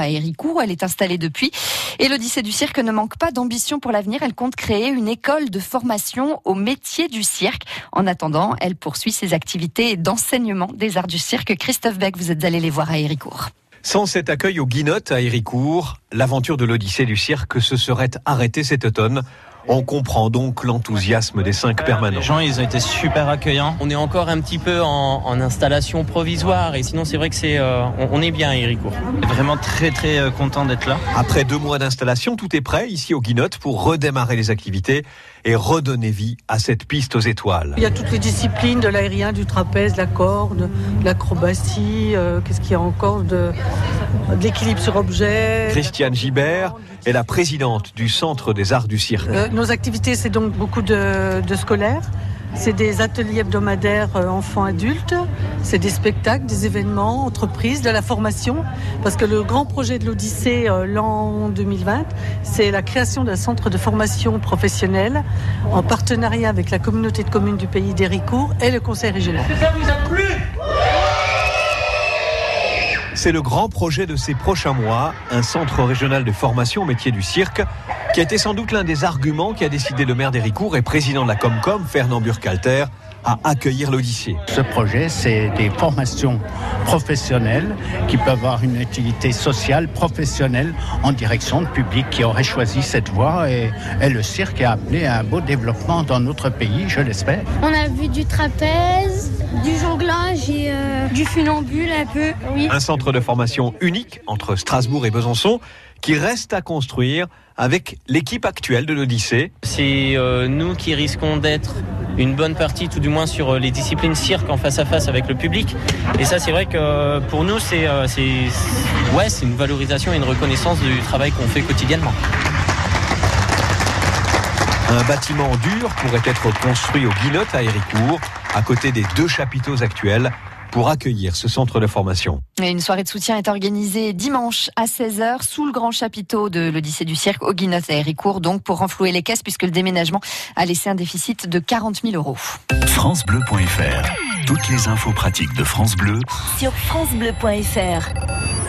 à Héricourt. Elle est installée depuis. Et l'Odyssée du cirque ne manque pas d'ambition pour l'avenir. Elle compte créer une école de formation au métier du cirque. En attendant, elle poursuit ses activités d'enseignement des arts du cirque. Christophe Beck, vous êtes allé les voir à Héricourt. Sans cet accueil au Guinottes à Héricourt, l'aventure de l'Odyssée du cirque se serait arrêtée cet automne. On comprend donc l'enthousiasme des cinq permanents. Les gens, ils ont été super accueillants. On est encore un petit peu en, installation provisoire et sinon c'est vrai que c'est, euh, on, est bien à Héricourt. Vraiment très très euh, content d'être là. Après deux mois d'installation, tout est prêt ici au Guinottes pour redémarrer les activités et redonner vie à cette piste aux étoiles. Il y a toutes les disciplines de l'aérien, du trapèze, de la corde, de l'acrobatie, euh, qu'est-ce qu'il y a encore de, de l'équilibre sur objet. Christiane Gibert est la présidente du Centre des Arts du Cirque. Euh, nos activités, c'est donc beaucoup de, scolaires. C'est des ateliers hebdomadaires euh, enfants-adultes, c'est des spectacles, des événements, entreprises, de la formation. Parce que le grand projet de l'Odyssée euh, l'an 2020, c'est la création d'un centre de formation professionnelle en partenariat avec la communauté de communes du pays d'Héricourt et le conseil régional. C'est le grand projet de ces prochains mois, un centre régional de formation au métier du cirque, qui a été sans doute l'un des arguments qui a décidé le maire d'Héricourt et président de la Comcom, Fernand Burkhalter, à accueillir l'Odyssée. Ce projet, c'est des formations professionnelles qui peuvent avoir une utilité sociale, professionnelle, en direction de public qui aurait choisi cette voie et, le cirque est appelé à un beau développement dans notre pays, je l'espère. On a vu du trapèze, du jonglage et euh, du funambule un peu. Oui. Un centre de formation unique entre Strasbourg et Besançon qui reste à construire avec l'équipe actuelle de l'Odyssée. C'est euh, nous qui risquons d'être une bonne partie, tout du moins sur euh, les disciplines cirque en face à face avec le public. Et ça, c'est vrai que euh, pour nous, c'est ouais, c'est une valorisation et une reconnaissance du travail qu'on fait quotidiennement. Un bâtiment dur pourrait être construit au Guinotte à Héricourt, à côté des deux chapiteaux actuels pour accueillir ce centre de formation. une soirée de soutien est organisée dimanche à 16h sous le grand chapiteau de l'Odyssée du cirque au Guinotte à Héricourt, donc pour renflouer les caisses puisque le déménagement a laissé un déficit de 40 000 euros. FranceBleu.fr Toutes les infos pratiques de France Bleu sur FranceBleu.fr